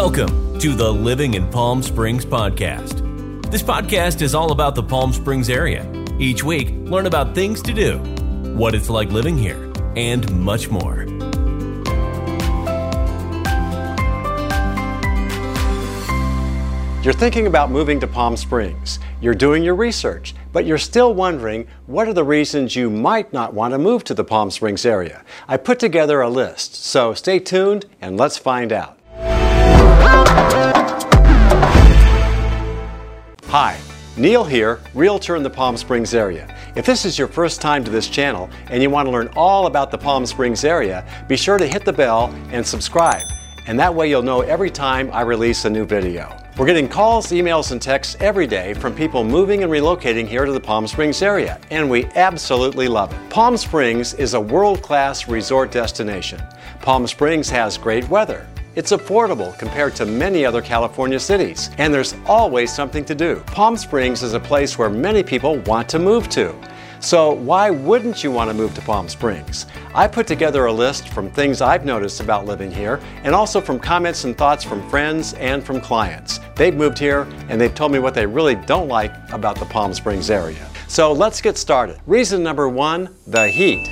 Welcome to the Living in Palm Springs podcast. This podcast is all about the Palm Springs area. Each week, learn about things to do, what it's like living here, and much more. You're thinking about moving to Palm Springs. You're doing your research, but you're still wondering what are the reasons you might not want to move to the Palm Springs area. I put together a list, so stay tuned and let's find out. Hi, Neil here, Realtor in the Palm Springs area. If this is your first time to this channel and you want to learn all about the Palm Springs area, be sure to hit the bell and subscribe. And that way you'll know every time I release a new video. We're getting calls, emails, and texts every day from people moving and relocating here to the Palm Springs area, and we absolutely love it. Palm Springs is a world class resort destination. Palm Springs has great weather. It's affordable compared to many other California cities, and there's always something to do. Palm Springs is a place where many people want to move to. So, why wouldn't you want to move to Palm Springs? I put together a list from things I've noticed about living here and also from comments and thoughts from friends and from clients. They've moved here and they've told me what they really don't like about the Palm Springs area. So, let's get started. Reason number one the heat.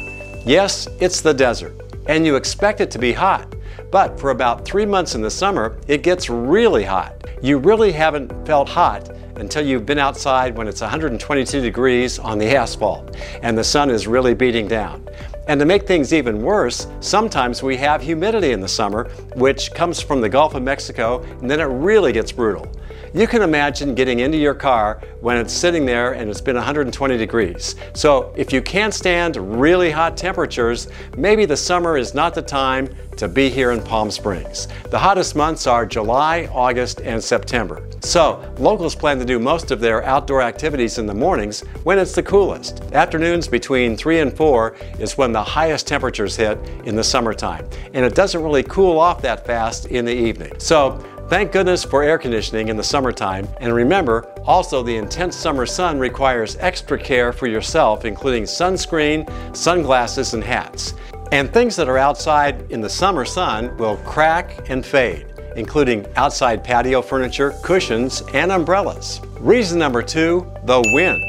Yes, it's the desert, and you expect it to be hot. But for about three months in the summer, it gets really hot. You really haven't felt hot until you've been outside when it's 122 degrees on the asphalt and the sun is really beating down. And to make things even worse, sometimes we have humidity in the summer, which comes from the Gulf of Mexico, and then it really gets brutal. You can imagine getting into your car when it's sitting there and it's been 120 degrees. So if you can't stand really hot temperatures, maybe the summer is not the time to be here in Palm Springs. The hottest months are July, August, and September. So locals plan to do most of their outdoor activities in the mornings when it's the coolest. Afternoons between 3 and 4 is when the highest temperatures hit in the summertime, and it doesn't really cool off that fast in the evening. So Thank goodness for air conditioning in the summertime, and remember, also the intense summer sun requires extra care for yourself, including sunscreen, sunglasses, and hats. And things that are outside in the summer sun will crack and fade, including outside patio furniture, cushions, and umbrellas. Reason number two, the wind.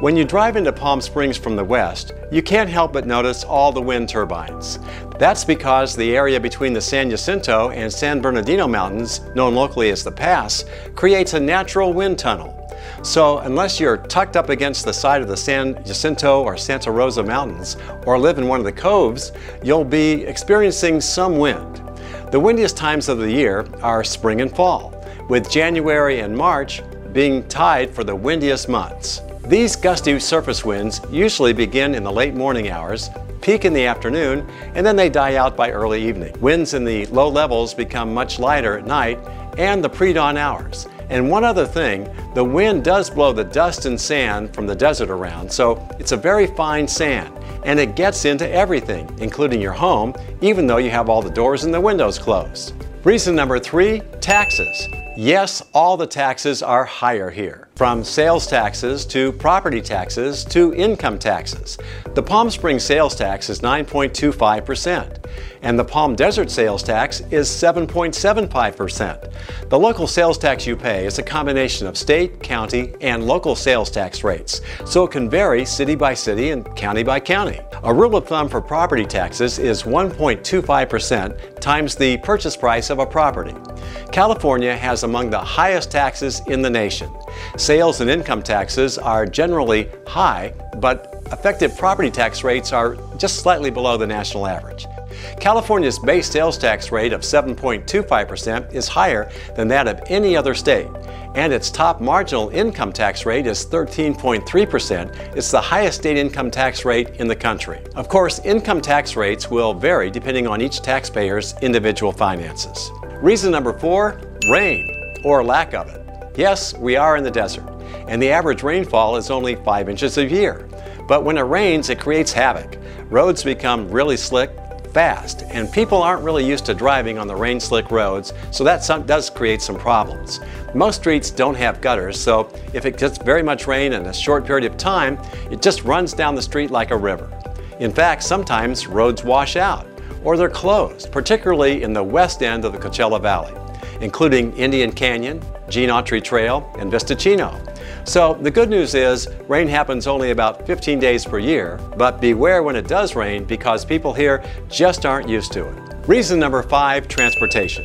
When you drive into Palm Springs from the west, you can't help but notice all the wind turbines. That's because the area between the San Jacinto and San Bernardino Mountains, known locally as the Pass, creates a natural wind tunnel. So, unless you're tucked up against the side of the San Jacinto or Santa Rosa Mountains or live in one of the coves, you'll be experiencing some wind. The windiest times of the year are spring and fall, with January and March being tied for the windiest months. These gusty surface winds usually begin in the late morning hours, peak in the afternoon, and then they die out by early evening. Winds in the low levels become much lighter at night and the pre-dawn hours. And one other thing, the wind does blow the dust and sand from the desert around, so it's a very fine sand, and it gets into everything, including your home, even though you have all the doors and the windows closed. Reason number three, taxes. Yes, all the taxes are higher here from sales taxes to property taxes to income taxes. The Palm Springs sales tax is 9.25%, and the Palm Desert sales tax is 7.75%. The local sales tax you pay is a combination of state, county, and local sales tax rates, so it can vary city by city and county by county. A rule of thumb for property taxes is 1.25% times the purchase price of a property. California has among the highest taxes in the nation. Sales and income taxes are generally high, but effective property tax rates are just slightly below the national average. California's base sales tax rate of 7.25% is higher than that of any other state, and its top marginal income tax rate is 13.3%. It's the highest state income tax rate in the country. Of course, income tax rates will vary depending on each taxpayer's individual finances. Reason number four rain, or lack of it. Yes, we are in the desert, and the average rainfall is only 5 inches a year. But when it rains, it creates havoc. Roads become really slick fast, and people aren't really used to driving on the rain slick roads, so that does create some problems. Most streets don't have gutters, so if it gets very much rain in a short period of time, it just runs down the street like a river. In fact, sometimes roads wash out or they're closed, particularly in the west end of the Coachella Valley. including Indian Canyon, Gene Autry Trail, and Vista Chino. So the good news is rain happens only about 15 days per year, but beware when it does rain because people here just aren't used to it. Reason number five, transportation.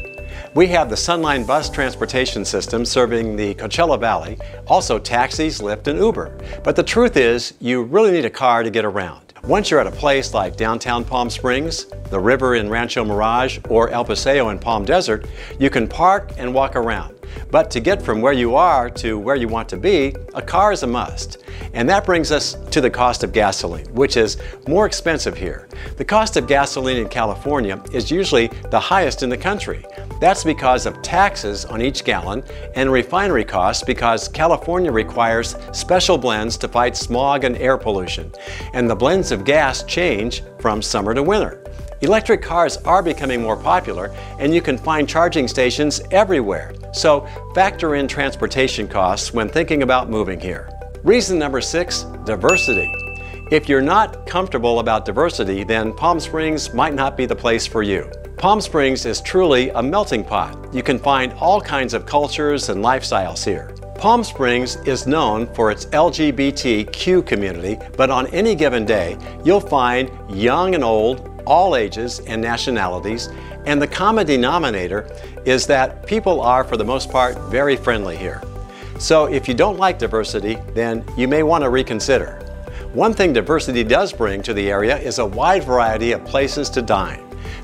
We have the Sunline bus transportation system serving the Coachella Valley, also taxis, Lyft, and Uber. But the truth is, you really need a car to get around. Once you're at a place like downtown Palm Springs, the river in Rancho Mirage, or El Paseo in Palm Desert, you can park and walk around. But to get from where you are to where you want to be, a car is a must. And that brings us to the cost of gasoline, which is more expensive here. The cost of gasoline in California is usually the highest in the country. That's because of taxes on each gallon and refinery costs because California requires special blends to fight smog and air pollution. And the blends of gas change from summer to winter. Electric cars are becoming more popular and you can find charging stations everywhere. So factor in transportation costs when thinking about moving here. Reason number six, diversity. If you're not comfortable about diversity, then Palm Springs might not be the place for you. Palm Springs is truly a melting pot. You can find all kinds of cultures and lifestyles here. Palm Springs is known for its LGBTQ community, but on any given day, you'll find young and old, all ages and nationalities, and the common denominator is that people are, for the most part, very friendly here. So if you don't like diversity, then you may want to reconsider. One thing diversity does bring to the area is a wide variety of places to dine.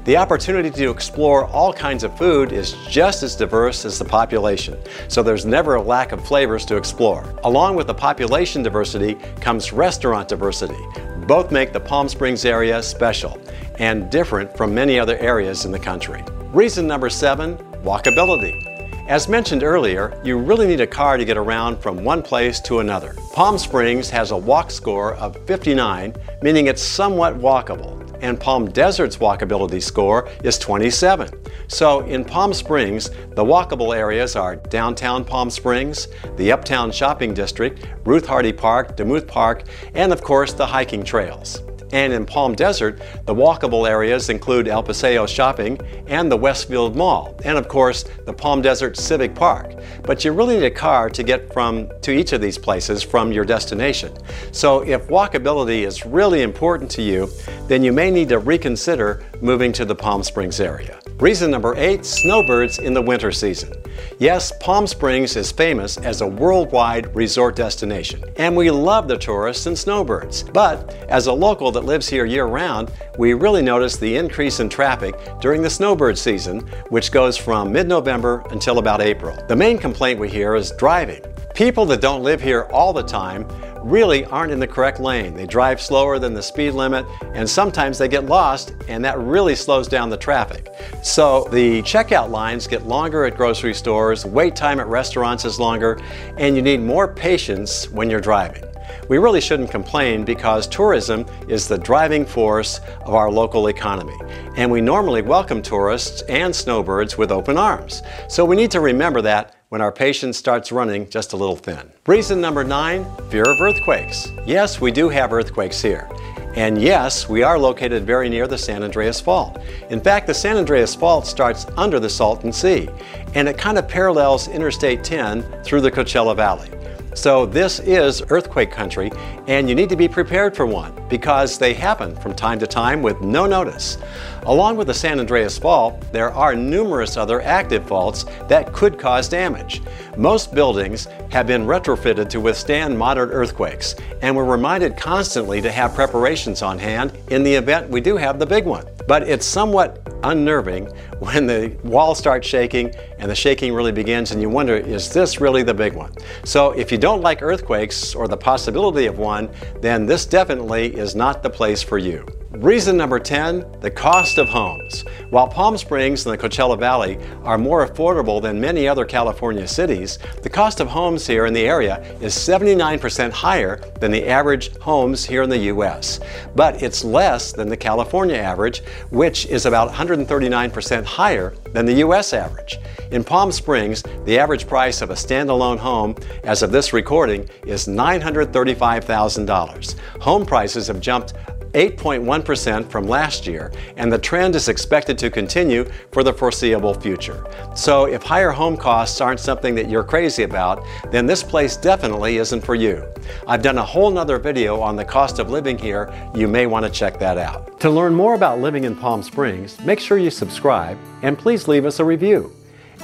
The opportunity to explore all kinds of food is just as diverse as the population, so there's never a lack of flavors to explore. Along with the population diversity comes restaurant diversity. Both make the Palm Springs area special and different from many other areas in the country. Reason number seven, walkability. As mentioned earlier, you really need a car to get around from one place to another. Palm Springs has a walk score of 59, meaning it's somewhat walkable, and Palm Desert's walkability score is 27. So in Palm Springs, the walkable areas are downtown Palm Springs, the Uptown Shopping District, Ruth Hardy Park, Demuth Park, and of course the hiking trails. And in Palm Desert, the walkable areas include El Paseo Shopping and the Westfield Mall, and of course, the Palm Desert Civic Park. But you really need a car to get from to each of these places from your destination. So if walkability is really important to you, then you may need to reconsider moving to the Palm Springs area. Reason number eight, snowbirds in the winter season. Yes, Palm Springs is famous as a worldwide resort destination, and we love the tourists and snowbirds. But as a local that lives here year round, we really notice the increase in traffic during the snowbird season, which goes from mid-November until about April. The main complaint we hear is driving. People that don't live here all the time really aren't in the correct lane. They drive slower than the speed limit and sometimes they get lost and that really slows down the traffic. So the checkout lines get longer at grocery stores, wait time at restaurants is longer, and you need more patience when you're driving. We really shouldn't complain because tourism is the driving force of our local economy. And we normally welcome tourists and snowbirds with open arms. So we need to remember that when our patience starts running just a little thin. Reason number nine, fear of earthquakes. Yes, we do have earthquakes here. And yes, we are located very near the San Andreas Fault. In fact, the San Andreas Fault starts under the Salton Sea, and it kind of parallels Interstate 10 through the Coachella Valley. So this is earthquake country and you need to be prepared for one because they happen from time to time with no notice. Along with the San Andreas Fault, there are numerous other active faults that could cause damage. Most buildings have been retrofitted to withstand moderate earthquakes and we're reminded constantly to have preparations on hand in the event we do have the big one. But it's somewhat unnerving when the wall starts shaking and the shaking really begins and you wonder, is this really the big one? So if you don't like earthquakes or the possibility of one, then this definitely is not the place for you. Reason number 10, the cost of homes. While Palm Springs and the Coachella Valley are more affordable than many other California cities, the cost of homes here in the area is 79% higher than the average homes here in the U.S. But it's less than the California average, which is about 139% higher than the U.S. average. In Palm Springs, the average price of a standalone home as of this recording is $935,000. Home prices have jumped 8.1% from last year, and the trend is expected to continue for the foreseeable future. So, if higher home costs aren't something that you're crazy about, then this place definitely isn't for you. I've done a whole nother video on the cost of living here. You may want to check that out. To learn more about living in Palm Springs, make sure you subscribe and please leave us a review.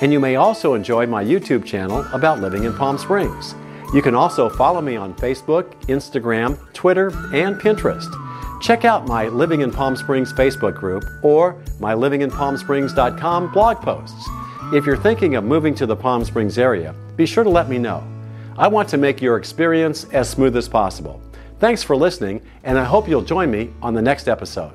And you may also enjoy my YouTube channel about living in Palm Springs. You can also follow me on Facebook, Instagram, Twitter, and Pinterest. Check out my Living in Palm Springs Facebook group or my livinginpalmsprings.com blog posts. If you're thinking of moving to the Palm Springs area, be sure to let me know. I want to make your experience as smooth as possible. Thanks for listening, and I hope you'll join me on the next episode.